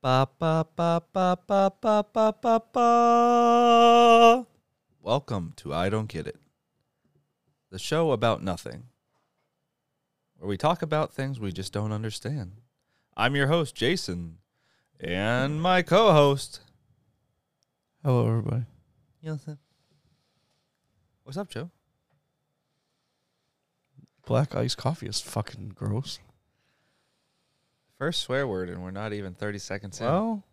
Ba ba ba ba ba ba ba ba ba. Welcome to I Don't Get It, the show about nothing, where we talk about things we just don't understand. I'm your host, Jason, and my co host, Hello, everybody. What's up, Joe? Black iced coffee is fucking gross. First swear word, and we're not even 30 seconds in. Well,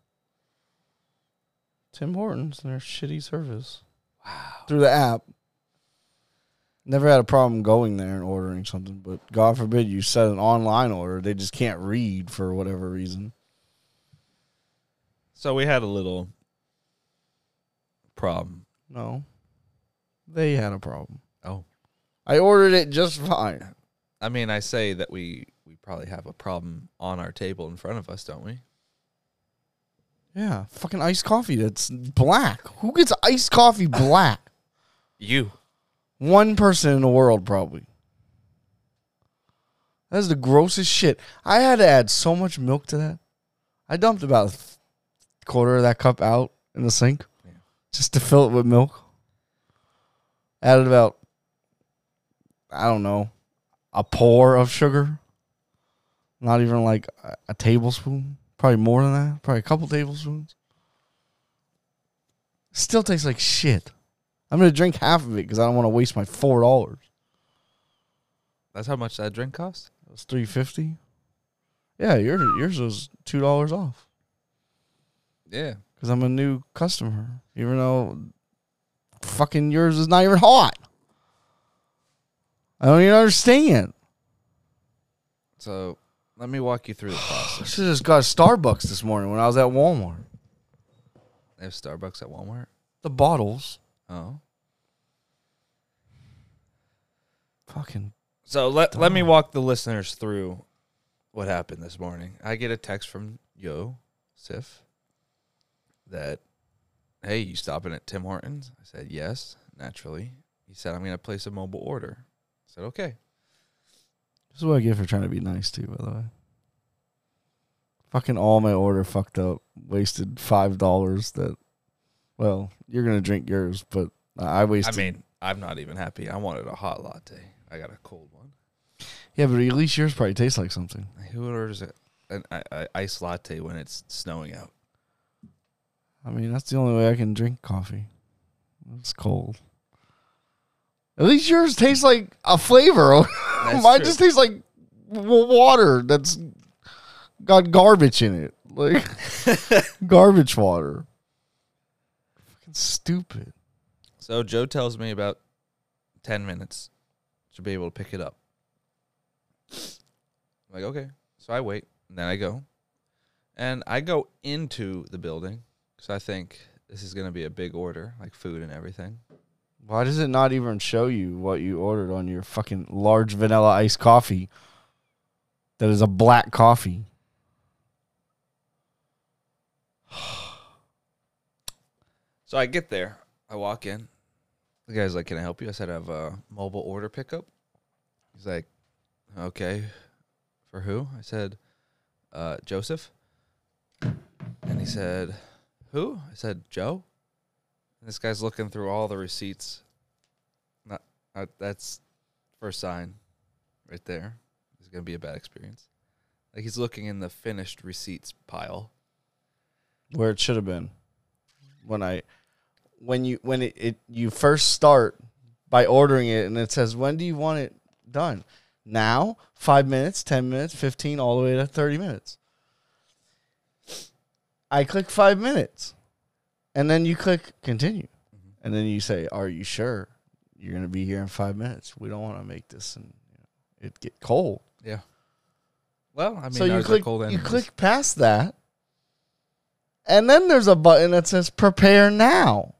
Tim Hortons and their shitty service. Wow. Through the app. Never had a problem going there and ordering something, but God forbid you set an online order. They just can't read for whatever reason. So we had a little problem. No. They had a problem. Oh. I ordered it just fine. I mean, I say that we we probably have a problem on our table in front of us, don't we? Yeah. Fucking iced coffee that's black. Who gets iced coffee black? You. One person in the world, probably. That's the grossest shit. I had to add so much milk to that. I dumped about a quarter of that cup out in the sink Yeah. just to fill it with milk. Added about, I don't know, a pour of sugar. Not even like a, a tablespoon. Probably more than that. Probably a couple tablespoons. Still tastes like shit. I'm gonna drink half of it because I don't want to waste my four dollars. That's how much that drink cost? It was three fifty. Yeah, yours yours was two dollars off Yeah. because I'm a new customer. Even though fucking yours is not even hot. I don't even understand. So let me walk you through the process. should have just got a Starbucks this morning when I was at Walmart. They have Starbucks at Walmart. The bottles, Oh. fucking So let let me walk the listeners through what happened this morning. I get a text from Yo Sif that hey, you stopping at Tim Hortons? I said yes, naturally. He said I'm gonna place a mobile order. I said okay. This is what I get for trying to be nice to you, by the way. Fucking all my order fucked up. Wasted five dollars that well, you're gonna drink yours, but I wasted I mean, I'm not even happy. I wanted a hot latte. I got a cold one. Yeah, but at least yours probably tastes like something. Who orders a, an I, I, iced latte when it's snowing out? I mean, that's the only way I can drink coffee. It's cold. At least yours tastes like a flavor. That's Mine true. just tastes like w- water that's got garbage in it. Like garbage water. Fucking stupid. So Joe tells me about ten minutes to be able to pick it up. I'm like, okay. So I wait, and then I go, and I go into the building because I think this is gonna be a big order, like food and everything. Why does it not even show you what you ordered on your fucking large vanilla iced coffee that is a black coffee? So I get there, I walk in. The guy's like, "Can I help you?" I said, "I have a mobile order pickup." He's like, "Okay, for who?" I said, uh, "Joseph." And he said, "Who?" I said, "Joe." This guy's looking through all the receipts. Not, uh, that's first sign, right there. It's gonna be a bad experience. Like he's looking in the finished receipts pile. where it should have been when I when you when it, it you first start by ordering it and it says when do you want it done now five minutes ten minutes 15 all the way to 30 minutes i click five minutes and then you click continue mm-hmm. and then you say are you sure you're going to be here in five minutes we don't want to make this and you know, it get cold Yeah. Well, I mean, so you click cold you anyways. click past that, and then there's a button that says prepare now.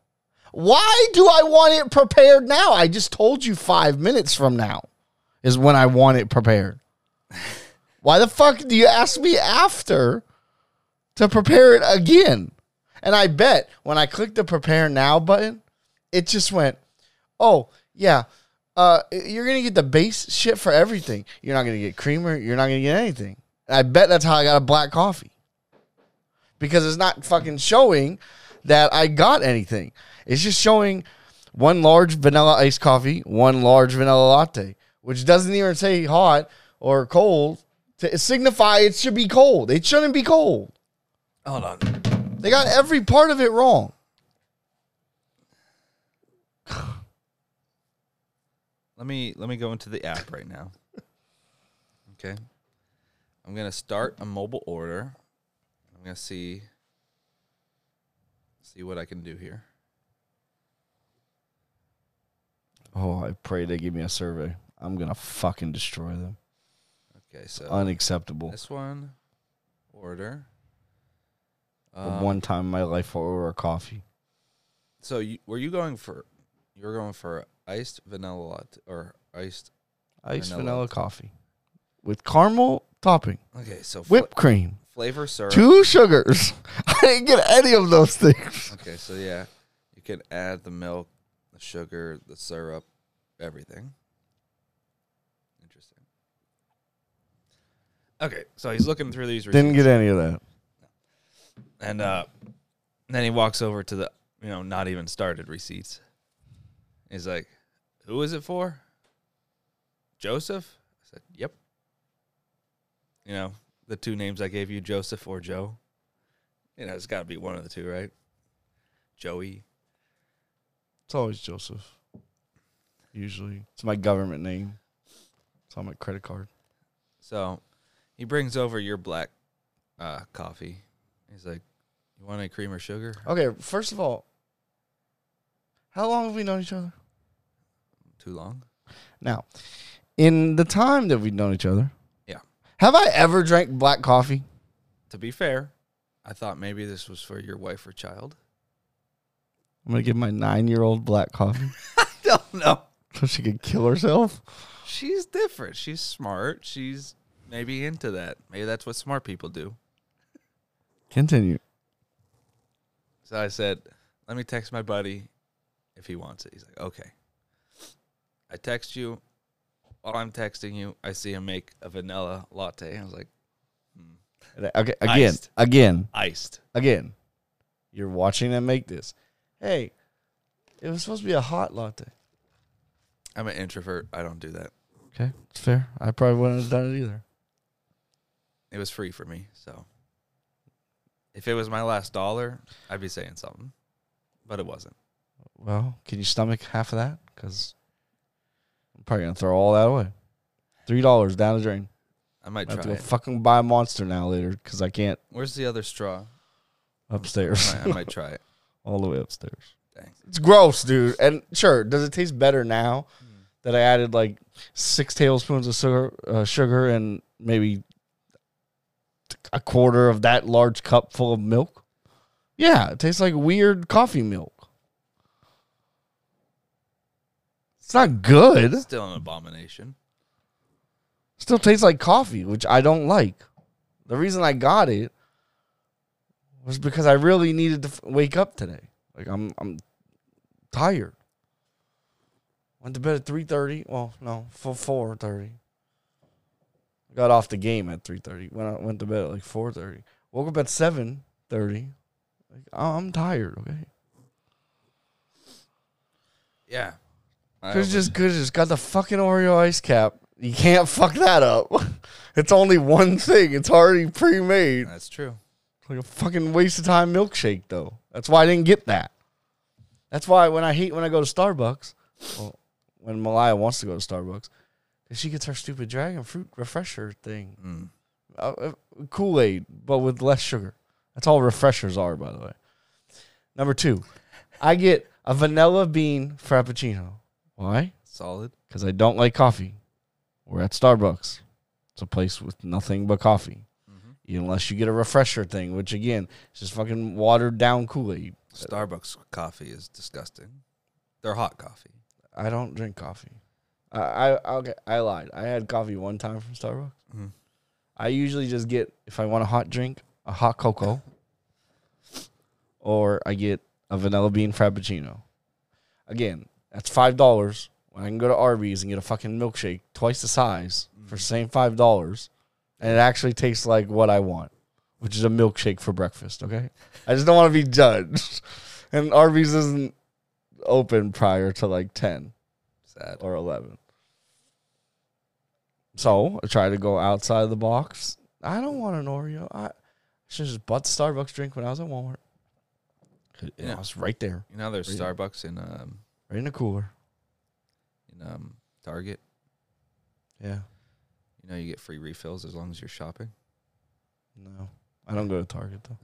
Why do I want it prepared now? I just told you five minutes from now is when I want it prepared. Why the fuck do you ask me after to prepare it again? And I bet when I clicked the prepare now button, it just went, oh, yeah, uh, you're going to get the base shit for everything. You're not going to get creamer. You're not going to get anything. And I bet that's how I got a black coffee. because it's not fucking showing that I got anything. It's just showing one large vanilla iced coffee, one large vanilla latte, which doesn't even say hot or cold to signify it should be cold. It shouldn't be cold. Hold on. They got every part of it wrong. Let me let me go into the app right now. Okay. I'm gonna start a mobile order. I'm gonna see see what I can do here. Oh, I pray they give me a survey. I'm gonna fucking destroy them. Okay, so Unacceptable. this one order. Um, one time in my life, a coffee. So you, were you going for? You were going for iced vanilla latte or iced? Iced vanilla. vanilla coffee with caramel topping, Okay, so fl- whipped cream, flavor syrup. two sugars. I didn't get any of those things. Okay, so yeah, you can add the milk, the sugar, the syrup, everything. Interesting. Okay, so he's looking through these Didn't get any of that. And uh, then he walks over to the you know not even started receipts. He's like, "Who is it for?" Joseph. I said, "Yep." You know the two names I gave you, Joseph or Joe. You know it's got to be one of the two, right? Joey. It's always Joseph. Usually, it's my government name. It's on my credit card. So he brings over your black uh, coffee. He's like, "You want any cream or sugar?" Okay, first of all, how long have we known each other? Too long? Now, in the time that we've known each other, Yeah. have I ever drank black coffee? To be fair, I thought maybe this was for your wife or child. I'm gonna give my nine-year-old black coffee I don't know. so she could kill herself. She's different. She's smart. She's maybe into that. Maybe that's what smart people do. Continue. So I said, "Let me text my buddy if he wants it." He's like, "Okay." I text you. While I'm texting you, I see him make a vanilla latte. I was like, Okay, again, Iced. again, "Iced." again. You're watching them make this. Hey, it was supposed to be a hot latte. I'm an introvert. I don't do that. Okay, it's fair. I probably wouldn't have done it either. It was free for me, so if it was my last dollar, I'd be saying something, but it wasn't. Well, can you stomach half of that? Because I'm probably gonna throw all that away. Three dollars down the drain. I might I have try to go it. fucking buy a monster now later because I can't Where's the other straw? I upstairs. might, I might try it. all the way upstairs. Dang. It's gross, dude. And sure, does it taste better now that I added like six tablespoons of sugar, uh, sugar, and maybe a quarter of that large cup full of milk? Yeah, it tastes like weird coffee milk. It's not good. It's Still an abomination. Still tastes like coffee, which I don't like. The reason I got it was because I really needed to f- wake up today. Like I'm I'm tired. Went to bed at 3:30. Well, no, for 4:30. Got off the game at 3:30. Went out, went to bed at like 4:30. Woke up at 7:30. Like I'm tired, okay? Yeah. Could just could just got the fucking Oreo ice cap. You can't fuck that up. it's only one thing. It's already pre-made. That's true. Like a fucking waste of time milkshake though. That's why I didn't get that. That's why when I hate when I go to Starbucks, well, when Malaya wants to go to Starbucks, she gets her stupid dragon fruit refresher thing, Mm. uh, Kool Aid, but with less sugar. That's all refreshers are, by the way. Number two, I get a vanilla bean frappuccino. Why? Solid. Because I don't like coffee. We're at Starbucks. It's a place with nothing but coffee Mm-hmm. unless you get a refresher thing, which again is just fucking watered down Kool Aid. Starbucks coffee is disgusting. They're hot coffee. I don't drink coffee. I, I okay, I lied. I had coffee one time from Starbucks. Mhm. I usually just get if I want a hot drink, a hot cocoa, or I get a vanilla bean frappuccino. Again, that's five dollars. When I can go to Arby's and get a fucking milkshake twice the size for the same five dollars, and it actually tastes like what I want, which is a milkshake for breakfast. Okay, I just don't want to be judged. And Arby's isn't open prior to like ten Sad. or eleven. So I try to go outside of the box. I don't want an Oreo. I should just bought the Starbucks drink when I was at Walmart. You know, Yeah. it's right there, You know, there's Really? Starbucks in um right in the cooler. in um Target. Yeah. You know, you get free refills as long as you're shopping. No, I don't go to Target though.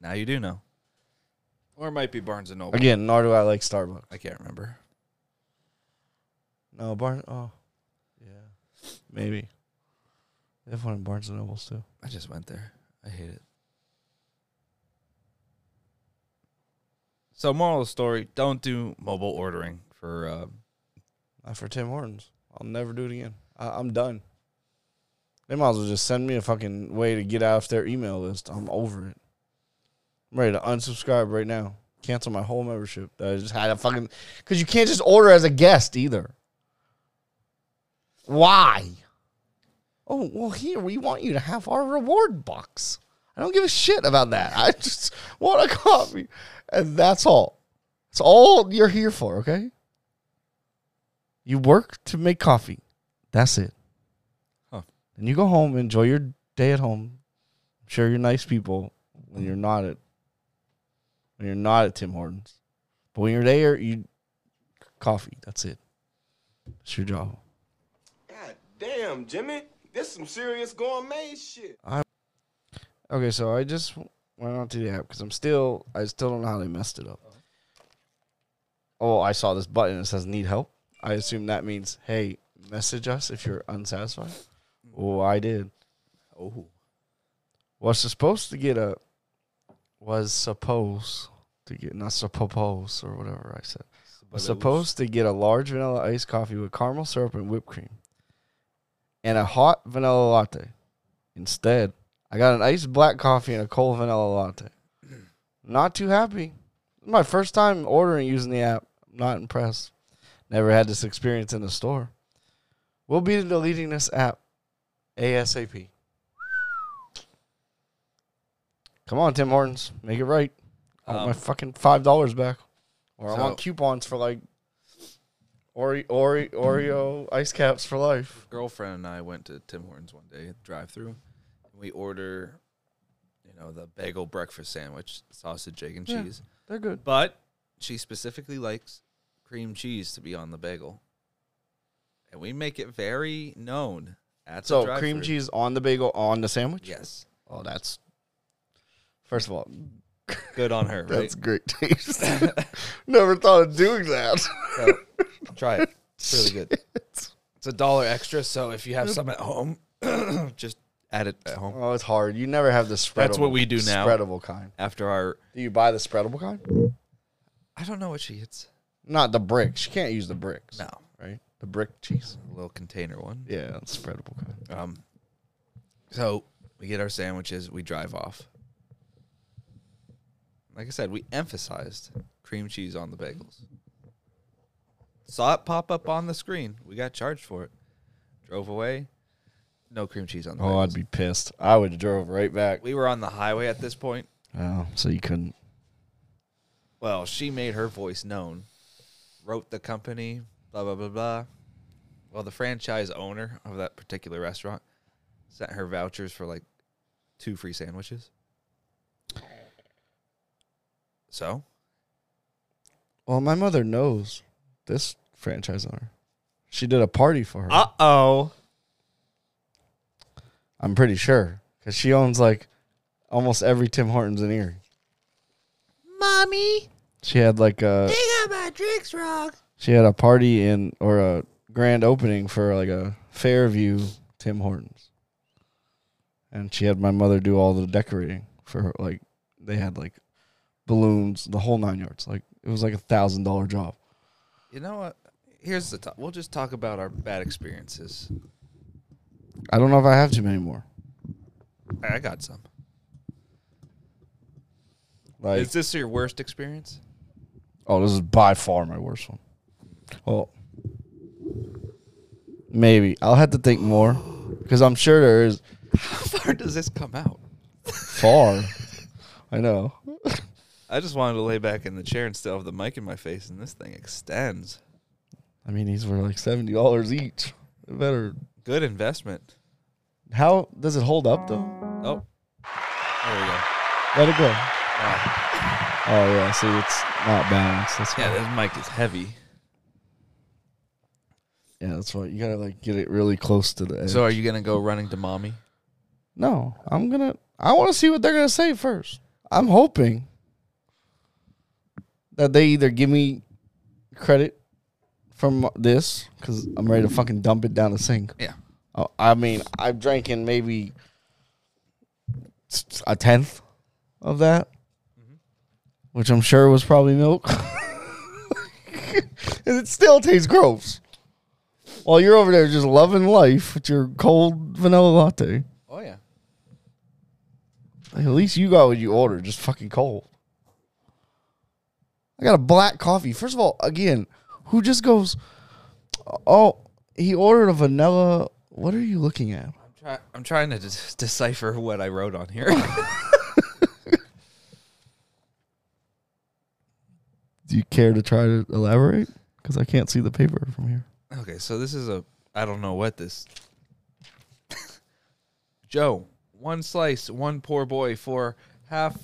Now you do know. Or it might be Barnes and Noble. Again, nor do I like Starbucks. I can't remember. No, Barnes. Oh, maybe. They have one in Barnes and Nobles too. I just went there. I hate it. So, moral of the story: Don't do mobile ordering for. Um, Not for Tim Hortons. I'll never do it again. I, I'm done. They might as well just send me a fucking way to get off their email list. I'm over it. I'm ready to unsubscribe right now. Cancel my whole membership I just had a fucking because you can't just order as a guest either. Why? Oh well, here we want you to have our reward box. I don't give a shit about that. I just want a coffee, and that's all. It's all you're here for. Okay. You work to make coffee. That's it. Huh. And you go home, enjoy your day at home. I'm sure you're nice people when you're not at when you're not at Tim Hortons. But when you're there, you coffee. That's it. It's your job. God damn, Jimmy. This some serious gourmet shit. Okay, so I just went onto the app because I'm still I still don't know how they messed it up. Oh, I saw this button It says need help. I assume that means hey, message us if you're unsatisfied. Oh, I did. oh, Was supposed to get a was supposed to get not suppose or whatever I said. Was supposed to get a large vanilla iced coffee with caramel syrup and whipped cream. And a hot vanilla latte. Instead, I got an iced black coffee and a cold vanilla latte. Not too happy. My first time ordering using the app. Not impressed. Never had this experience in the store. We'll be deleting this app ASAP. Come on, Tim Hortons. Make it right. I want Um, my fucking five dollars back. Or I want coupons for like Oreo, Oreo, Oreo ice caps for life. girlfriend and I went to Tim Hortons one day, drive through. We order, you know, the bagel breakfast sandwich, sausage, egg, and Yeah. cheese. They're good. But she specifically likes cream cheese to be on the bagel, and we make it very known at the So drive-thru. cream cheese on the bagel on the sandwich. Yes, Oh, that's first of all, good on her. Right? that's great taste. Never thought of doing that. So, try it. It's really good. It's a dollar extra, so if you have some at home, just add it at home. oh, it's hard. You never have the spreadable. That's what we do now. Spreadable kind. After our, Do you buy the spreadable kind? I don't know what she eats. Not the bricks. You can't use the bricks. No, Right? The brick cheese. a little container one. Yeah, it's spreadable kind. Um, so we get our sandwiches, we drive off. Like I said, we emphasized cream cheese on the bagels. Saw it pop up on the screen. We got charged for it. Drove away. No cream cheese on the Oh, bagels. I'd be pissed. I would have drove right back. we were on the highway at this point. Oh, so you couldn't. Well, she made her voice known, wrote the company, blah, blah, blah, blah. Well, the franchise owner of that particular restaurant sent her vouchers for like two free sandwiches. So, Well, my mother knows this franchise owner. She did a party for her. Uh oh. I'm pretty sure because she owns like almost every Tim Hortons in Erie. Mommy, She had like a got my drinks wrong. she had a party in or a grand opening for like a Fairview Tim Hortons, and she had my mother do all the decorating for her. Like they had like balloons, the whole nine yards. Like it was like a thousand dollar job. You know what? Here's the top. We'll just talk about our bad experiences. I don't know if I have too many more. I got some. Like Is this your worst experience? Oh, this is by far my worst one. Well, maybe I'll have to think more because I'm sure there is How far does this come out? far. I know. I just wanted to lay back in the chair and still have the mic in my face, and this thing extends. I mean, these were like seventy dollars each. Better. Good investment. How does it hold up though? Oh, there we go. Let it go. Wow. Oh yeah, see, it's not balanced. That's Yeah, this mic is heavy. yeah, that's why you gotta like get it really close to the edge. So, are you gonna go running to mommy? no, I'm gonna. I want to see what they're gonna say first. I'm hoping that they either give me credit from this because I'm ready to fucking dump it down the sink. Yeah. Oh, I mean, I've drank in maybe a tenth of that, mm-hmm. which I'm sure was probably milk. and it still tastes gross. While you're over there just loving life with your cold vanilla latte. Oh yeah. Like, at least you got what you ordered, just fucking cold. I got a black coffee. First of all, again, who just goes, oh, he ordered a vanilla. What are you looking at? I'm, try- I'm trying to des- decipher what I wrote on here. Do you care to try to elaborate? Because I can't see the paper from here. okay, so this is a. I don't know what this. Joe, one slice, one poor boy for half.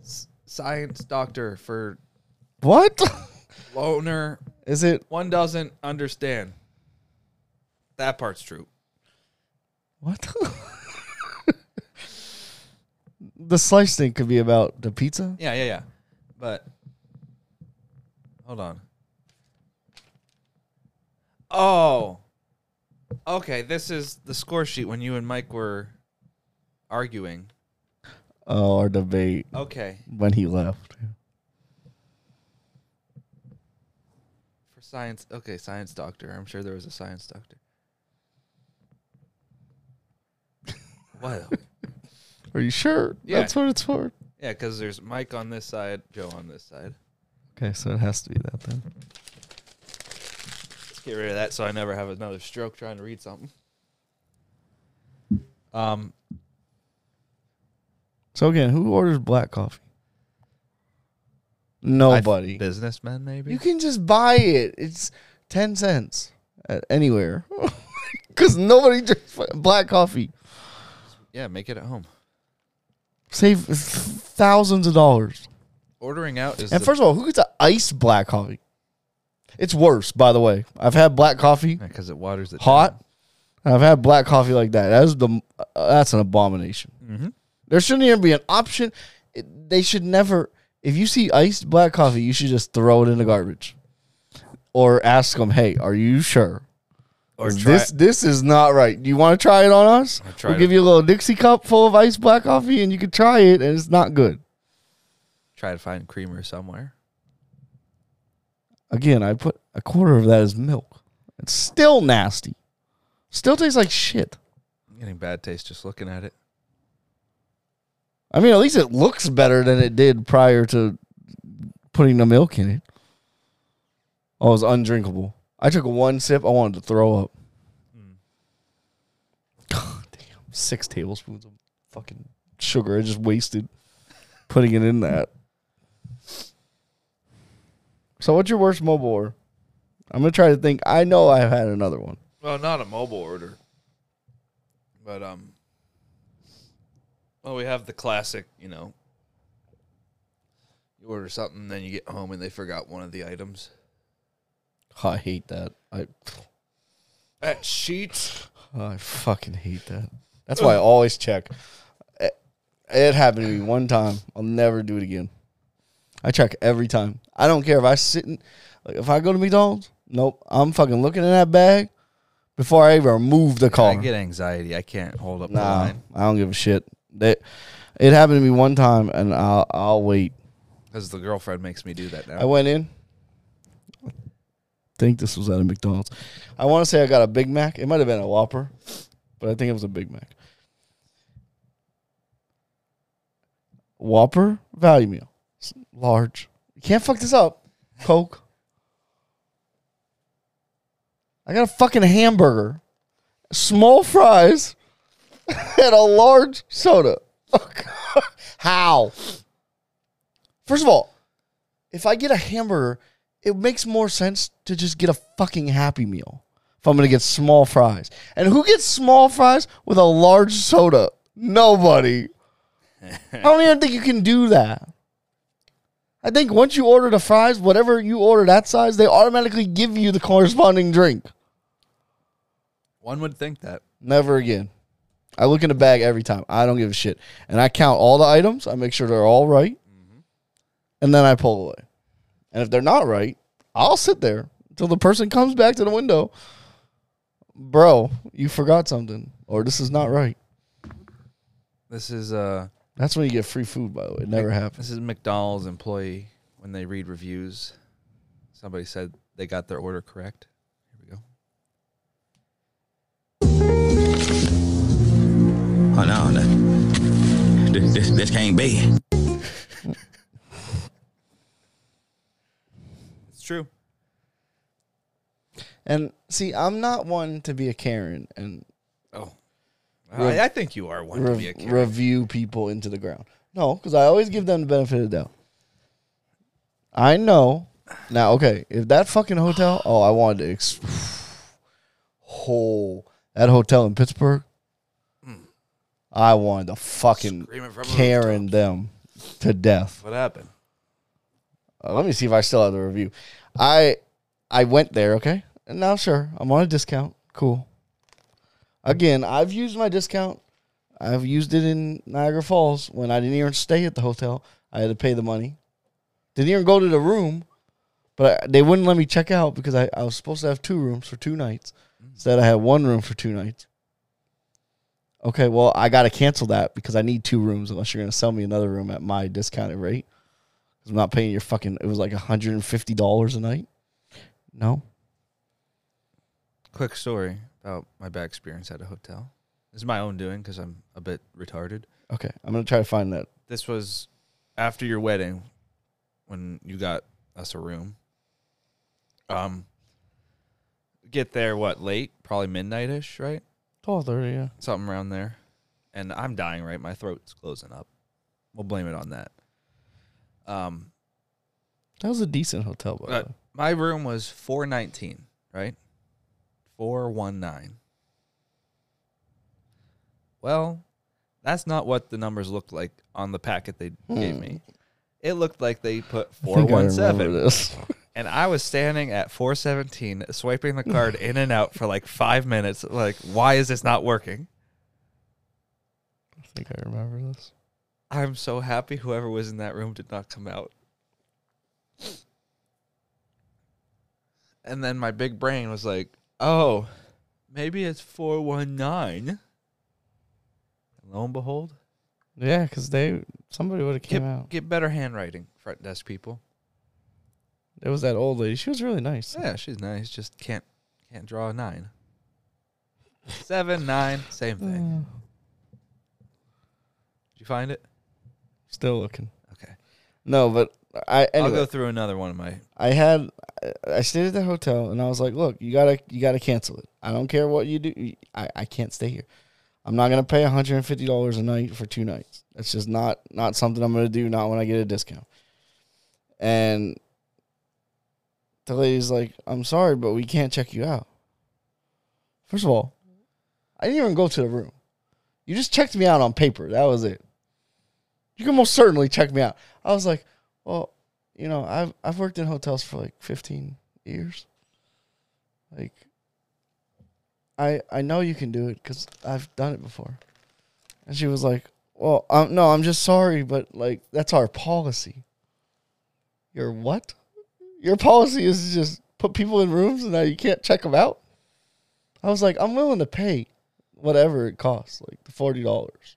s- Science doctor for What? loner. Is it One doesn't understand. That part's true. what? the slice thing could be about the pizza. Yeah, yeah, yeah. But hold on. Oh. Okay, this is the score sheet when you and Mike were arguing. Oh, our debate Okay. when he left. For science, okay, science doctor. I'm sure there was a science doctor. what? Are you sure? Yeah. That's what it's for. Yeah, because there's Mike on this side, Joe on this side. Okay, so it has to be that then. Let's get rid of that so I never have another stroke trying to read something. Um, So again, who orders black coffee? Nobody. businessmen maybe. You can just buy it. It's ten cents at anywhere. Because nobody drinks black coffee. yeah, make it at home. Save thousands of dollars. Ordering out is And the- first of all, who gets an iced black coffee? It's worse, by the way. I've had black coffee because it waters it hot. and I've had black coffee like that. That's the uh, that's an abomination. Mm-hmm. There shouldn't even be an option. It, they should never. If you see iced black coffee, you should just throw it in the garbage, or ask them, "Hey, are you sure? Or Is try, this this is not right. Do you want to try it on us? We'll it- give you a little Dixie cup full of iced black coffee, and you can try it, and it's not good. try to find creamer somewhere. Again, I put a quarter of that as milk. It's still nasty. Still tastes like shit. I'm getting bad taste just looking at it. I mean, at least it looks better than it did prior to putting the milk in it. Oh, it was undrinkable. I took one sip. I wanted to throw up. God damn. Six tablespoons of fucking sugar. I just wasted putting it in that. So, what's your worst mobile order? I'm going to try to think. I know I've had another one. Well, not a mobile order, but um. Well, we have the classic, you know. You order something, then you get home and they forgot one of the items. I hate that. I At Sheetz. I fucking hate that. That's why I always check. It, it happened to me one time. I'll never do it again. I check every time. I don't care if I sit in, like if I go to McDonald's. Nope, I'm fucking looking in that bag before I even move the car. I get anxiety. I can't hold up the Nah, line I don't give a shit. That it happened to me one time, and I'll I'll wait. because the girlfriend makes me do that now. I went in. I think this was at a McDonald's. I want to say I got a Big Mac. It might have been a Whopper, but I think it was a Big Mac. Whopper value meal, It's large. You can't fuck this up. Coke. I got a fucking hamburger, small fries, and a large soda. Oh, How? First of all, if I get a hamburger, it makes more sense to just get a fucking Happy Meal if I'm going to get small fries. And who gets small fries with a large soda? Nobody. I don't even think you can do that. I think once you order the fries, whatever you order that size, they automatically give you the corresponding drink. One would think that. Never again. I look in the bag every time. I don't give a shit. And I count all the items. I make sure they're all right. And then I pull away. And if they're not right, I'll sit there until the person comes back to the window. Bro, you forgot something. Or this is not right. This is uh That's when you get free food, by the way. It never happens. this is McDonald's employee when they read reviews. Somebody said they got their order correct. Oh no, no. This, this, this can't be. It's true. And see, I'm not one to be a Karen and Oh. Rev- I, I think you are one to be a Karen. review people into the ground. No, because I always give them the benefit of the doubt. I know. Now, okay, if that fucking hotel, oh, I wanted to. Ex- whole that hotel in Pittsburgh, I wanted to fucking Screaming from the Karen them to death. What happened? Uh, let me see if I still have the review. I I went there, okay, and now sure, I'm on a discount. Cool. Again, I've used my discount. I've used it in Niagara Falls when I didn't even stay at the hotel. I had to pay the money. Didn't even go to the room, but I, they wouldn't let me check out because I, I was supposed to have two rooms for two nights. Instead, I had one room for two nights. Okay, well, I got to cancel that because I need two rooms unless you're going to sell me another room at my discounted rate. 'Cause I'm not paying your fucking. It was like hundred and fifty dollars a night. No, Quick story about my bad experience at a hotel. This is my own doing because I'm a bit retarded. okay. I'm gonna try to find that. This was after your wedding when you got us a room. Um, get there what late? Probably midnight ish, right? Twelve thirty. Yeah. Something around there. And I'm dying, right? My throat's closing up. We'll blame it on that. Um, That was a decent hotel, by the Uh, way. my room was four nineteen, right? Four one nine. Well, that's not what the numbers looked like on the packet they gave me. It looked like they put Hmm. I think I remember seven, this. and I was standing at four seventeen, swiping the card in and out for like five minutes. Like, why is this not working? I think I remember this. I'm so happy whoever was in that room did not come out. And then my big brain was like, oh, maybe it's 419. And lo and behold, Yeah, because they somebody would have came get, out. get better handwriting, front desk people. It was that old lady. She was really nice. Yeah, she's nice, just can't can't draw a nine. Seven, nine, same thing. Uh, Did you find it? still looking. Okay. No, but I anyway. I'll go through another one of my I had I stayed at the hotel and I was like, look, you gotta you gotta cancel it. I don't care what you do. I, I can't stay here. I'm not gonna pay $150 a night for two nights. That's just not not something I'm gonna do. Not when I get a discount. And the lady's like, I'm sorry, but we can't check you out. First of all, I didn't even go to the room. You just checked me out on paper. That was it. You can most certainly check me out. I was like, well, you know, I've I've worked in hotels for like 15 years. Like I I know you can do it cuz I've done it before. And she was like, "Well, um, no, I'm just sorry, but like that's our policy." Your what? Your policy is to just put people in rooms and now you can't check them out? I was like, "I'm willing to pay whatever it costs, like the $40."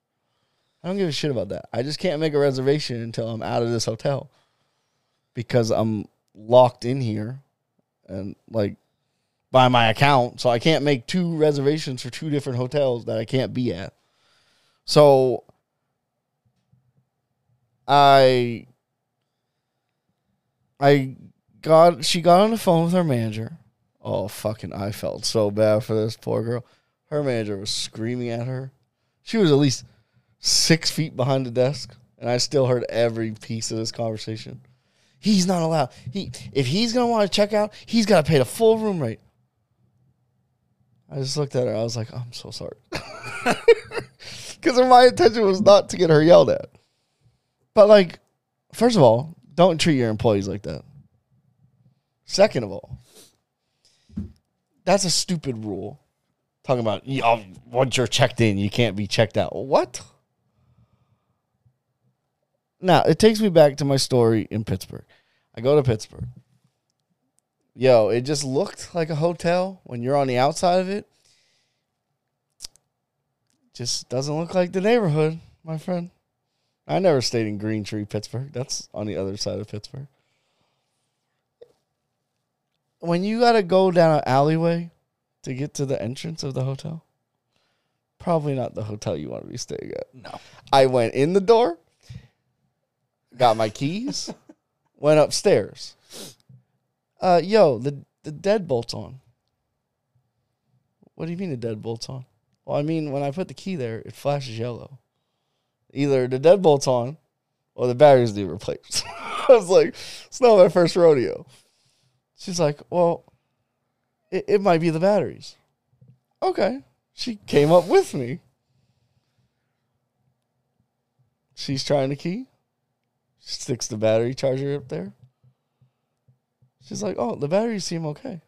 I don't give a shit about that. I just can't make a reservation until I'm out of this hotel because I'm locked in here and like by my account. So I can't make two reservations for two different hotels that I can't be at. So I I got she got on the phone with her manager. Oh fucking I felt so bad for this poor girl. Her manager was screaming at her. She was at least six feet behind the desk, and I still heard every piece of this conversation. He's not allowed. He if he's gonna want to check out, he's gotta pay the full room rate. I just looked at her. I was like, I'm so sorry, because my intention was not to get her yelled at. But like, first of all, don't treat your employees like that. Second of all, that's a stupid rule. Talking about once you're checked in, you can't be checked out. What? Now it takes me back to my story in Pittsburgh. I go to Pittsburgh. Yo, it just looked like a hotel when you're on the outside of it. Just doesn't look like the neighborhood, my friend. I never stayed in Green Tree, Pittsburgh. That's on the other side of Pittsburgh. When you got to go down an alleyway to get to the entrance of the hotel, probably not the hotel you want to be staying at. No. I went in the door, got my keys, went upstairs. Uh, yo, the the deadbolt's on. What do you mean the deadbolt's on? Well, I mean when I put the key there, it flashes yellow. Either the deadbolt's on, or the batteries need replaced. I was like, it's not my first rodeo. She's like, well, it, it might be the batteries. Okay. She came up with me. She's trying the key. She Sticks the battery charger up there. She's like, "Oh, the batteries seem okay."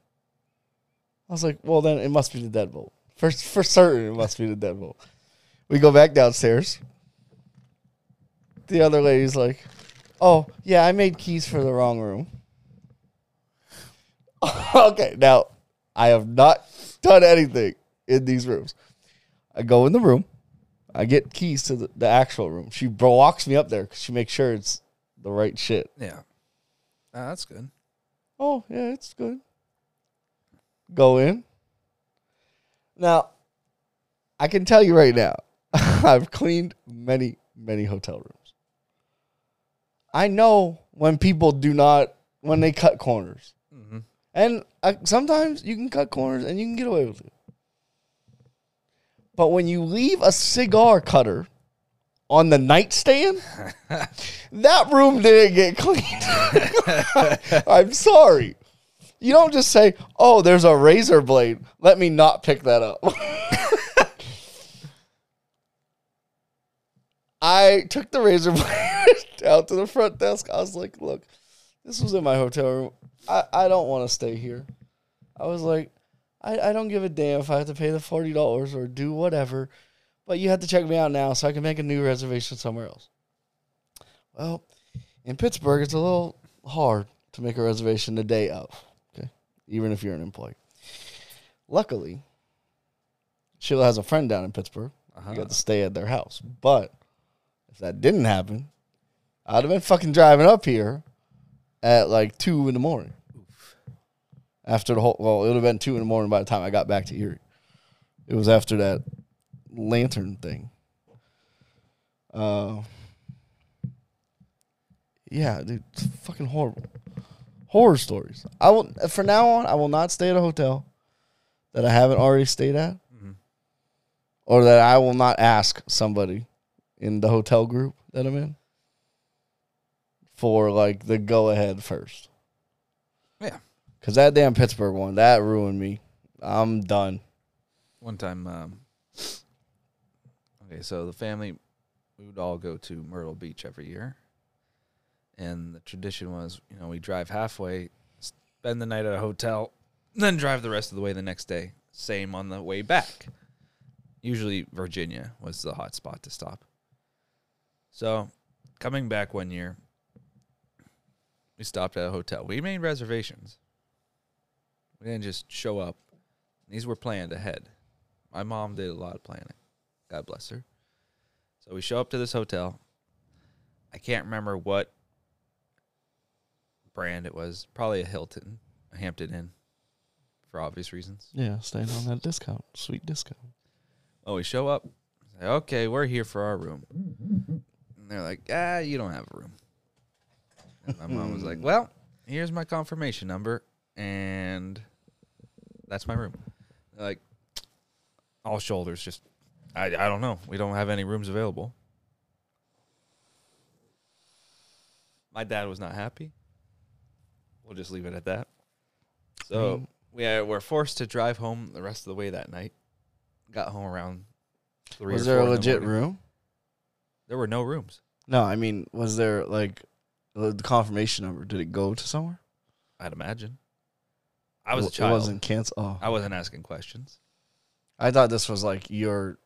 I was like, "Well, then it must be the deadbolt. For for certain, it must be the deadbolt." We go back downstairs. The other lady's like, "Oh, yeah, I made keys for the wrong room." okay, now I have not done anything in these rooms. I go in the room. I get keys to the, the actual room. She bro- walks me up there because she makes sure it's the right shit. Yeah. Ah, that's good. Oh, yeah, it's good. Go in. Now, I can tell you right now, I've cleaned many, many hotel rooms. I know when people do not, when they cut corners. And uh, sometimes you can cut corners and you can get away with it. But when you leave a cigar cutter on the nightstand, that room didn't get cleaned. I'm sorry. You don't just say, "Oh, there's a razor blade. Let me not pick that up." I took the razor blade out to the front desk. I was like, "Look, this was in my hotel room. I, I don't want to stay here." I was like, I, "I don't give a damn if I have to pay the forty dollars or do whatever, but you have to check me out now so I can make a new reservation somewhere else." Well, in Pittsburgh, it's a little hard to make a reservation the day of, okay, even if you're an employee. Luckily, Sheila has a friend down in Pittsburgh. You uh-huh. got to stay at their house. But if that didn't happen, I'd have been fucking driving up here at like two in the morning. After the whole, well, it would have been two in the morning by the time I got back to Erie. It was after that lantern thing. Uh, yeah, dude, it's fucking horrible. Horror stories. I will for now on. I will not stay at a hotel that I haven't already stayed at, or that I will not ask somebody in the hotel group that I'm in for like the go ahead first. Yeah. Cause that damn Pittsburgh one that ruined me. I'm done. One time, um, okay, so the family, we would all go to Myrtle Beach every year. And the tradition was, you know, we drive halfway, spend the night at a hotel, then drive the rest of the way the next day. Same on the way back. Usually Virginia was the hot spot to stop. So, coming back one year, we stopped at a hotel. We made reservations. We didn't just show up. These were planned ahead. My mom did a lot of planning. God bless her. So we show up to this hotel. I can't remember what brand it was. Probably a Hilton, a Hampton Inn, for obvious reasons. Yeah, staying on that discount, sweet discount. Oh, we show up. Say, okay, we're here for our room. And they're like, ah, you don't have a room. And my mom was like, hmm. "Well, here's my confirmation number, and that's my room." Like, all shoulders. Just, I, I don't know. We don't have any rooms available. My dad was not happy. We'll just leave it at that. So we were forced to drive home the rest of the way that night. Got home around three. Was or there a four legit room? There were no rooms. No, I mean, was there like the the confirmation number? Did it go to somewhere? I'd imagine. I was a It child. wasn't canceled. Oh, I wasn't asking questions. I thought this was like your,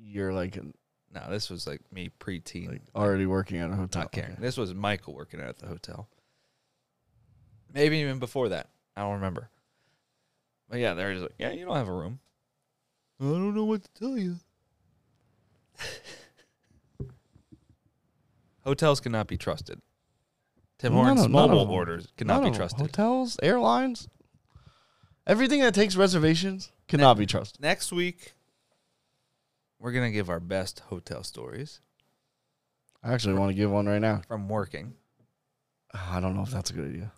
you're like, No, this was like me preteen, like already working at a hotel. not caring. Okay. This was Michael working at the hotel. Maybe even before that. I don't remember. But yeah, they're just like, yeah, you don't have a room. I don't know what to tell you. Hotels cannot be trusted. Tim Hortons of- mobile orders cannot be trusted. Hotels, airlines, everything that takes reservations cannot be trusted. Next week, we're gonna give our best hotel stories I actually want to give one right now. from working. I don't know if that's a good idea.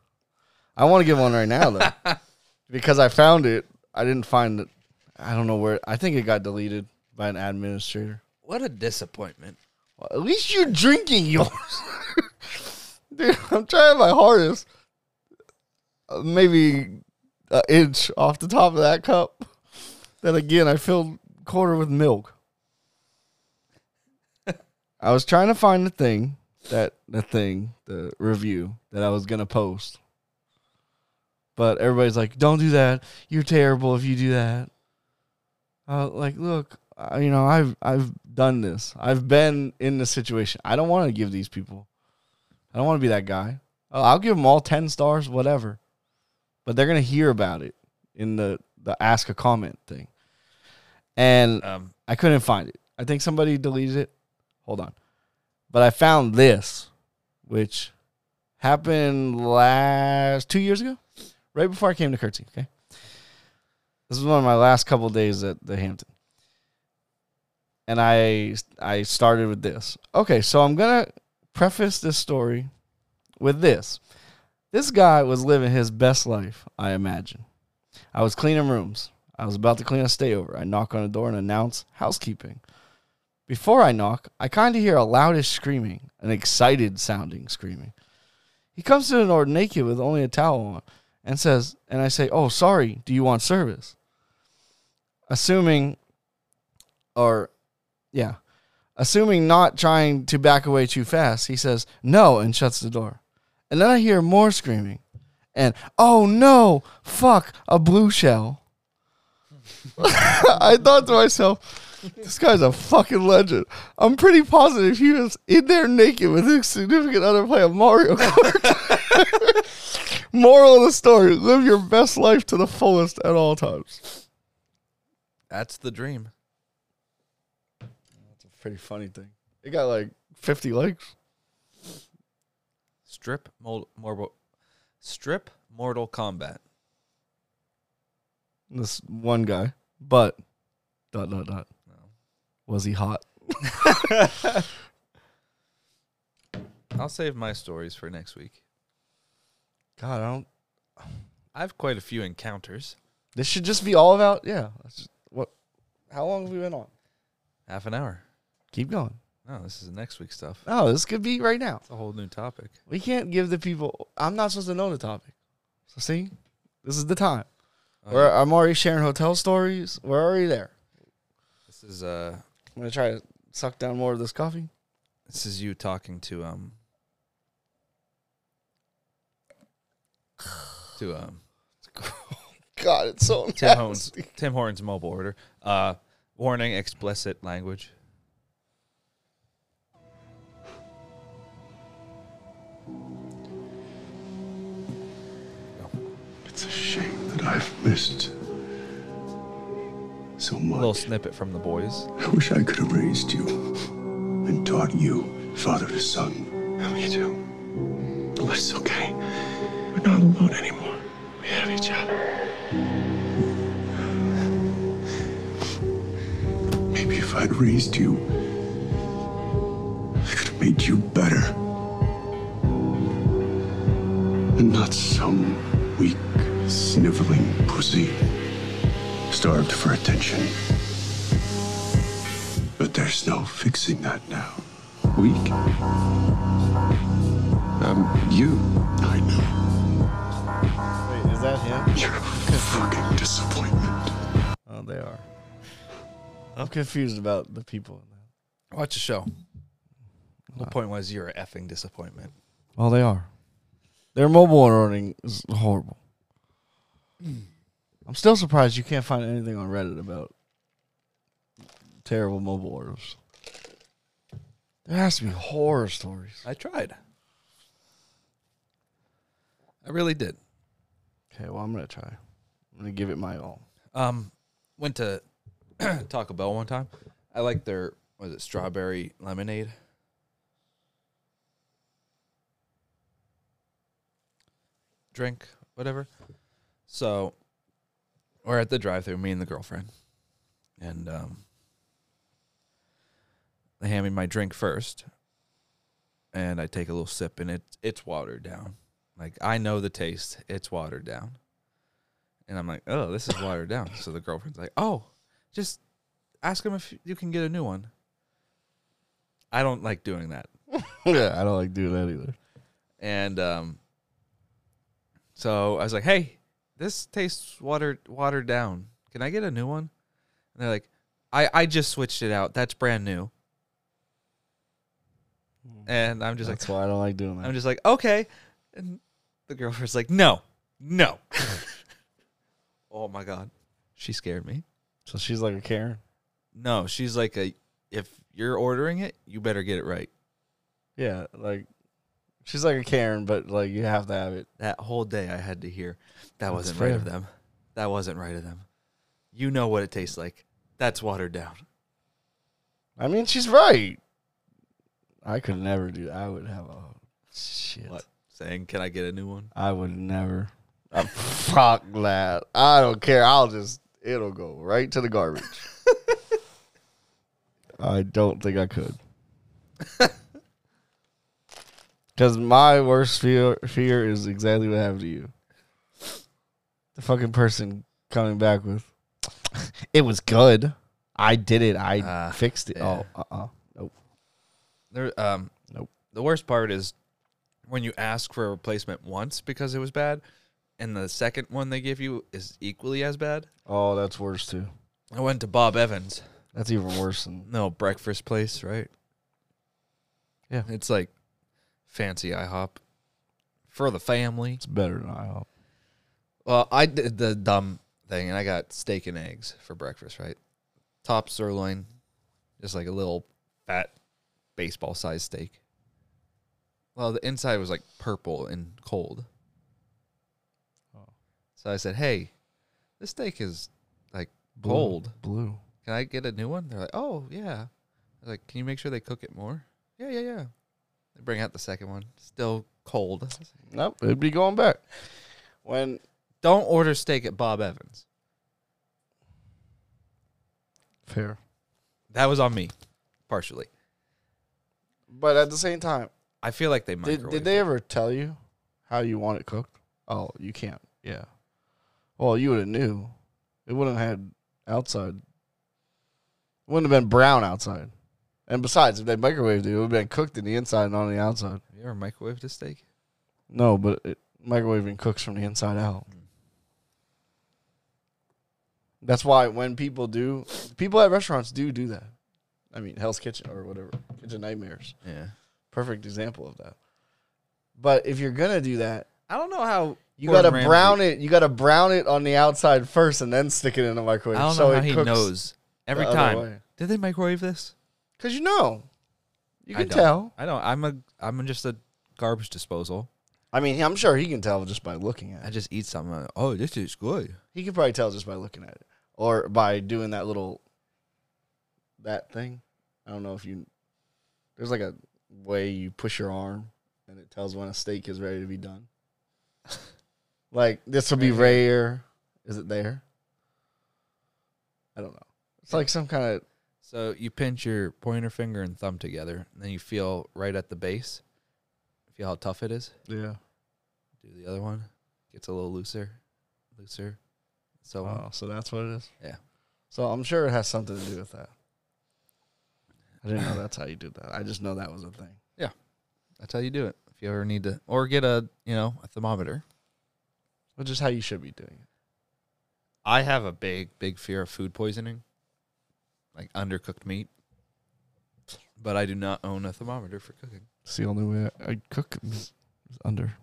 I want to give one right now though, because I found it. I didn't find it. I don't know where. I think it got deleted by an administrator. What a disappointment. Well, at least you're drinking yours, dude. I'm trying my hardest. Uh, maybe an inch off the top of that cup. Then again, I filled quarter with milk. I was trying to find the thing that the thing the review that I was gonna post, but everybody's like, "Don't do that. You're terrible if you do that." Uh, like, look, I, you know, I've I've done this. I've been in this situation. I don't want to give these people. I don't want to be that guy. Uh, I'll give them all ten stars, whatever. But they're gonna hear about it in the the ask a comment thing, and Um, I couldn't find it. I think somebody deleted it. Hold on, but I found this, which happened last two years ago, right before I came to Curtsy. Okay, this was one of my last couple days at the Hampton and I I started with this. Okay, so I'm gonna preface this story with this. This guy was living his best life, I imagine. I was cleaning rooms. I was about to clean a stayover. I knock on the door and announce housekeeping. Before I knock, I kind of hear a loudish screaming, an excited sounding screaming. He comes to the door naked with only a towel on and says, and I say, Oh, sorry, do you want service? Assuming, or yeah. Assuming not trying to back away too fast, he says, no, and shuts the door. And then I hear more screaming. And, oh no, fuck, a blue shell. I thought to myself, this guy's a fucking legend. I'm pretty positive he was in there naked with his significant other playing Mario Kart. Moral of the story live your best life to the fullest at all times. that's the dream. Pretty funny thing. It got like 50 likes. Strip mold, mortal, strip Mortal Kombat. This one guy, but dot dot dot. Was he hot? I'll save my stories for next week. God, I don't. I have quite a few encounters. This should just be all about yeah. That's just, what? How long have we been on? Half an hour. Keep going. No, this is the next week stuff. No, this could be right now. It's a whole new topic. We can't give the people. I'm not supposed to know the topic. So see, this is the time. Oh, We're. I'm already sharing hotel stories. We're already there. This is uh, I'm gonna try to suck down more of this coffee. this is you talking to um, to um, God, it's so Tim Hortons, Tim Hortons mobile order. Uh, warning: explicit language. It's a shame that I've missed so much. A little snippet from the boys. I wish I could have raised you and taught you father to son. Me too. But it's okay. We're not alone anymore. We have each other. Maybe if I'd raised you, I could have made you better. And not some weak, sniveling pussy starved for attention. But there's no fixing that now. Weak? I'm you. I know. Wait, is that him? You're a fucking disappointment. Oh, they are. I'm confused about the people in that. Watch the show. The point was you're an effing disappointment. Well, they are. Their mobile ordering is horrible. I'm still surprised you can't find anything on Reddit about terrible mobile orders. There has to be horror stories. I tried. I really did. Okay, well, I'm gonna try. I'm gonna give it my all. Um, went to Taco Bell one time. I like their was it strawberry lemonade. Drink, whatever. So we're at the drive-through, me and the girlfriend, and um, they hand me my drink first, and I take a little sip, and it it's watered down. Like I know the taste; it's watered down. And I'm like, oh, this is watered down. So the girlfriend's like, oh, just ask him if you can get a new one. I don't like doing that. yeah, I don't like doing that either. And um, so I was like, hey, this tastes watered watered down. Can I get a new one? And they're like, I, I just switched it out. That's brand new. Hmm. And I'm just That's like, why I don't like doing that. I'm just like, okay. And the girlfriend's like, no, no. oh my God. She scared me. so she's like a Karen. No, she's like a if you're ordering it, you better get it right. Yeah, like she's like a Karen, but like you have to have it. That whole day I had to hear that wasn't right of them. That wasn't right of them. You know what it tastes like. That's watered down. I mean, she's right. I could never do. I would have a shit. What? Saying, can I get a new one? I would never. Uh, fuck that. I don't care. I'll just. It'll go right to the garbage. I don't think I could. Because my worst fear fear is exactly what happened to you. The fucking person coming back with, it was good. I did it. I Ah, fixed it. yeah. Oh, uh, uh nope. There um Nope. The worst part is when you ask for a replacement once because it was bad and the second one they give you is equally as bad. Oh, that's worse too. I went to Bob Evans. That's even worse than No, breakfast place, right? Yeah. It's like fancy IHOP for the family. it's better than IHOP. Well, I did the dumb thing and I got steak and eggs for breakfast, right? Top sirloin, just like a little fat baseball sized steak. Well, the inside was like purple and cold. Oh. So I said, "Hey, this steak is like Blue. cold. Blue. Can I get a new one?" They're like, "Oh yeah." I was like, "Can you make sure they cook it more?" Yeah, yeah, yeah. They bring out the second one, still cold. I was like, Nope, it'd be going back. When Don't order steak at Bob Evans. fair, That was on me, partially. but at the same time, I feel like they did, microwave. did they ever tell you how you want it cooked? Oh, you can't. Yeah. Well, you would have knew. It wouldn't have had outside. It wouldn't have been brown outside. And besides, if they microwaved it, it would have been cooked in the inside and on the outside. Have you ever microwaved a steak? No, but it, microwaving cooks from the inside out. Hmm. That's why when people do, people at restaurants do do that. I mean, Hell's Kitchen or whatever, Kitchen Nightmares, Yeah. perfect example of that. But if you're gonna do that, I don't know how you gotta brown it. You gotta brown it on the outside first, and then stick it in the microwave. I don't so know how he knows every time. way. Did they microwave this? Cause you know, you I can don't. tell. I don't. I'm a. I'm just a garbage disposal. I mean, I'm sure he can tell just by looking at it. I it. just eat something. I'm like, oh, this is good. He could probably tell just by looking at it, or by doing that little that thing. I don't know if you. There's like a way you push your arm, and it tells when a steak is ready to be done. like this will be rare. Is it there? I don't know. It's like some kind of So you pinch your pointer finger and thumb together, and then you feel right at the base. Feel how tough it is. yeah. Do the other one. Gets a little looser, looser. So oh, on. Oh, so that's what it is. Yeah. So I'm sure it has something to do with that. I didn't know that's how you do that. I just know that was a thing. Yeah. That's how you do it. if you ever need to, or get a you know a thermometer. Which is how you should be doing it. I have a big, big fear of food poisoning, like undercooked meat. But I do not own a thermometer for cooking. It's the only way I, I cook is, is under.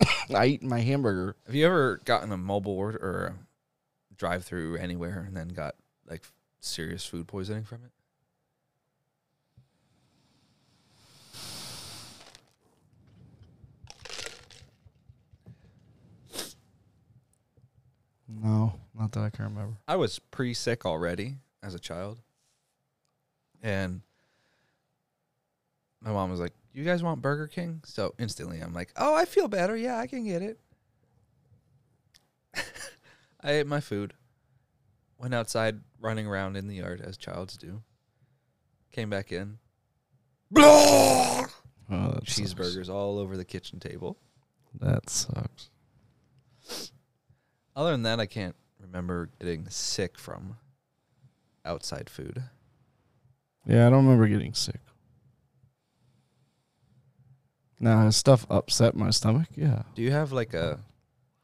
I eat my hamburger. Have you ever gotten a mobile order or a drive through anywhere and then got like serious food poisoning from it? No, not that I can remember. I was pretty sick already as a child. And my mom was like, You guys want Burger King? So instantly I'm like, Oh, I feel better. Yeah, I can get it. I ate my food, went outside running around in the yard as childs do, came back in, Oh, that sucks. cheeseburgers all over the kitchen table. That sucks. Other than that, I can't remember getting sick from outside food. Yeah, I don't remember getting sick. Now, has stuff upset my stomach? Yeah. Do you have like a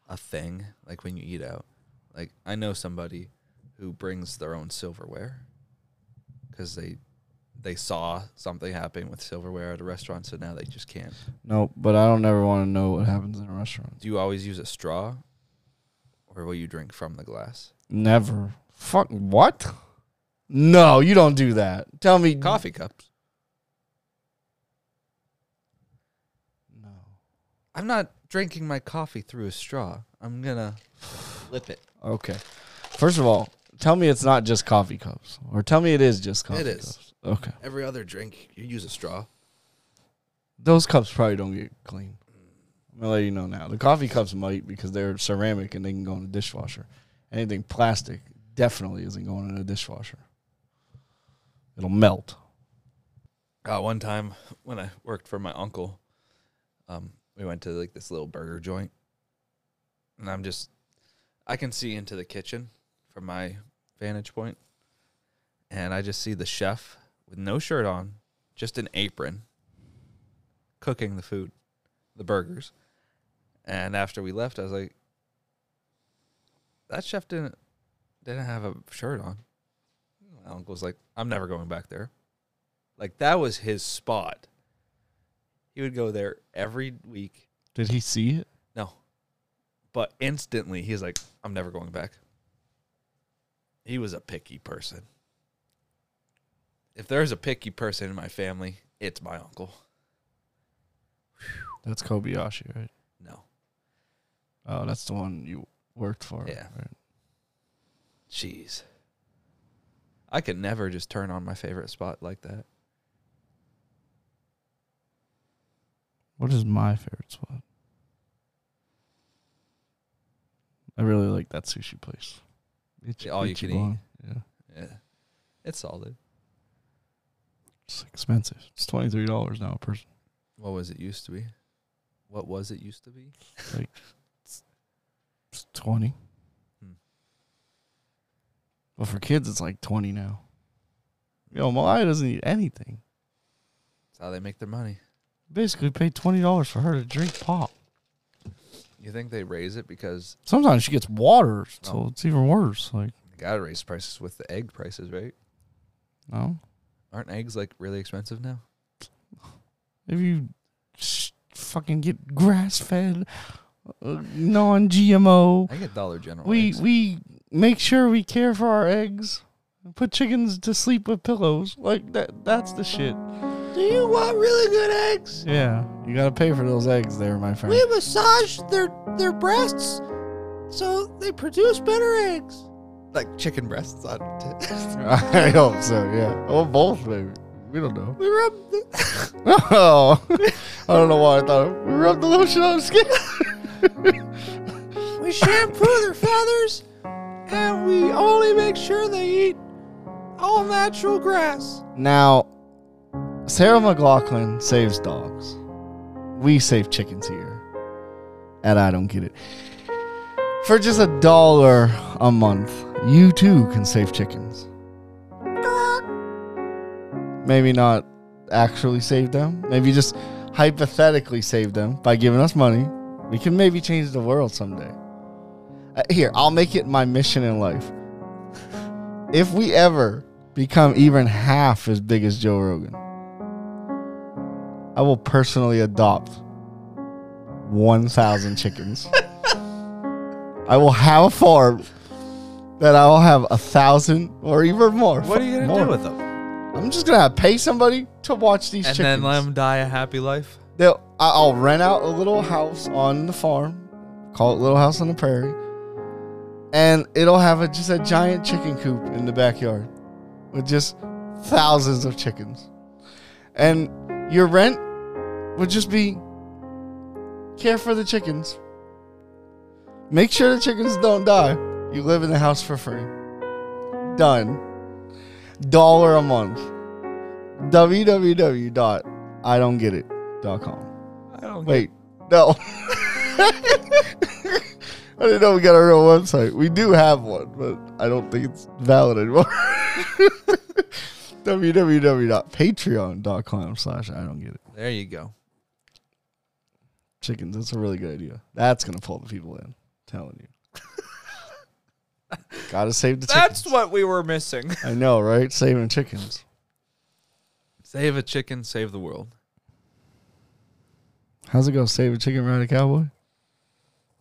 a thing like when you eat out? Like I know somebody who brings their own silverware because they they saw something happening with silverware at a restaurant, so now they just can't. No, but I don't ever want to know what happens in a restaurant. Do you always use a straw, or will you drink from the glass? Never. Fuck what? No, you don't do that. Tell me Coffee cups. No. I'm not drinking my coffee through a straw. I'm gonna flip it. Okay. First of all, tell me it's not just coffee cups, or tell me it is just coffee cups. It is. cups. Okay. Every other drink, you use a straw. Those cups probably don't get clean. I'm gonna let you know now. The coffee cups might because they're ceramic and they can go in a dishwasher. Anything plastic definitely isn't going in a dishwasher. It'll melt. Uh, one time when I worked for my uncle, um, we went to like this little burger joint, and I'm just, I can see into the kitchen from my vantage point, and I just see the chef with no shirt on, just an apron, cooking the food, the burgers, and after we left, I was like, that chef didn't didn't have a shirt on. Uncle's like, I'm never going back there. Like that was his spot. He would go there every week. Did he see it? No. But instantly he's like, I'm never going back. He was a picky person. If there's a picky person in my family, it's my uncle. That's Kobayashi, right? No. Oh, that's the one you worked for. Yeah. Right? Jeez. I could never just turn on my favorite spot like that. What is my favorite spot? I really like that sushi place. Ichi- all you can Ichiban. Yeah. Yeah. It's solid. It's expensive. It's twenty three dollars now a person. What was it used to be? What was it used to be? It's twenty. But for kids it's like twenty now. Yo, Malaya doesn't eat anything. That's how they make their money. Basically paid twenty dollars for her to drink pop. You think they raise it because Sometimes she gets water, so Oh. it's even worse. Like, they gotta raise prices with the egg prices, right? no. Aren't eggs like really expensive now? If you sh- fucking get grass fed, uh, non GMO, I get Dollar General. we eggs. we make sure we care for our eggs. Put chickens to sleep with pillows. Like that. That's the shit. Do you want really good eggs? Yeah, you gotta pay for those eggs, there, my friend. We massage their their breasts so they produce better eggs. like chicken breasts on it. I hope so. Yeah. Well, both maybe. We don't know. We rub the oh, I don't know why I thought we rubbed the lotion on his skin. We shampoo their feathers, and we only make sure they eat all natural grass. Now, Sarah McLachlan saves dogs. We save chickens here. And I don't get it. For just a dollar a month, you too can save chickens. Maybe not actually save them. Maybe just hypothetically save them by giving us money, we can maybe change the world someday. Uh, here, I'll make it my mission in life. If we ever become even half as big as Joe Rogan, I will personally adopt 1,000 chickens. I will have a farm that I will have a thousand or even more. What are you gonna More. do with them? I'm just gonna pay somebody to watch these And chickens. then let them die a happy life. They'll, I'll rent out a little house on the farm, call it Little House on the Prairie, and it'll have a, just a giant chicken coop in the backyard with just thousands of chickens. And your rent would just be care for the chickens. Make sure the chickens don't die. You live in the house for free. Done. Dollar a month. www.idon'tgetit.com. I don't Wait, no. I didn't know we got a real website. We do have one, but I don't think it's valid anymore. www.patreon.com slash I don't get it. There you go. Chickens, that's a really good idea. That's gonna pull the people in. telling you. Gotta save the chickens. That's what we were missing. I know, right? Saving chickens. Save a chicken, save the world. How's it go? Save a chicken, ride a cowboy?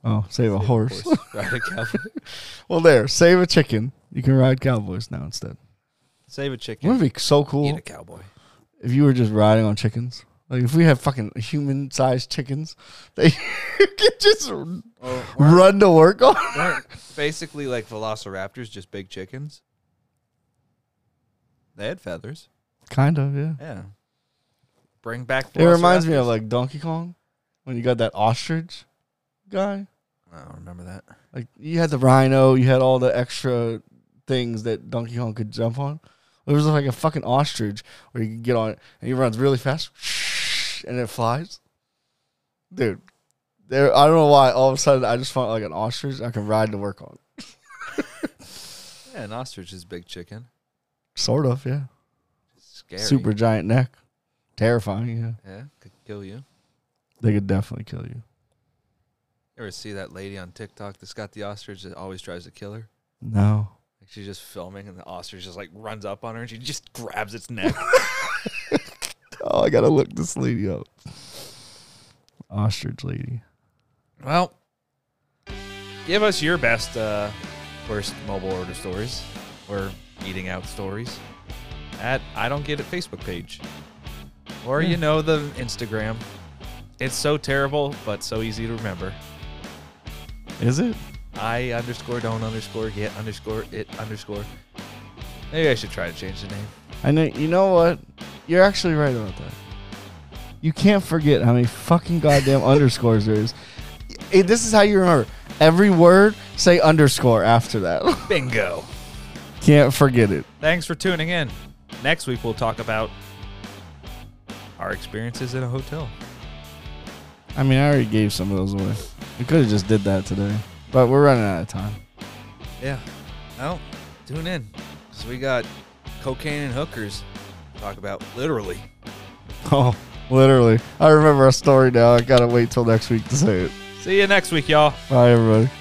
Oh, save a horse. Ride a cowboy. well, there. Save a chicken. You can ride cowboys now instead. Save a chicken. Wouldn't it be so Eat cool a cowboy. if you were just riding on chickens? Like if we had fucking human-sized chickens, they could just oh, run to work on. Basically like velociraptors, just big chickens. They had feathers. Kind of, yeah. Yeah. Bring back. It reminds me of like Donkey Kong when you got that ostrich guy. I don't remember that. Like you had the rhino, you had all the extra things that Donkey Kong could jump on. It was like a fucking ostrich where you could get on it and he runs really fast and it flies. Dude, there I don't know why all of a sudden I just found like an ostrich I can ride to work on. Yeah, an ostrich is big chicken. Sort of, yeah. Scary. Super giant neck. Terrifying, yeah. Yeah, could kill you. They could definitely kill you. You ever see that lady on TikTok that's got the ostrich that always tries to kill her? No. Like she's just filming and the ostrich just like runs up on her and she just grabs its neck. Oh, I gotta look this lady up. Ostrich lady. well, give us your best uh, worst mobile order stories or eating out stories at I don't get it Facebook page. Or you know the Instagram. It's so terrible but so easy to remember. Is it? I underscore don't underscore get underscore it underscore. Maybe I should try to change the name. I know. You know what? You're actually right about that. You can't forget how many fucking goddamn underscores there is. Eh, This is how you remember every word. Say underscore after that. Bingo. can't forget it. Thanks for tuning in. Next week we'll talk about our experiences in a hotel. I mean, I already gave some of those away. We could have just did that today, but we're running out of time. Yeah. Well, tune in. So we got cocaine and hookers. to Talk about literally. Oh, literally. I remember a story now. I gotta wait till next week to say it. See you next week, y'all. Bye, everybody.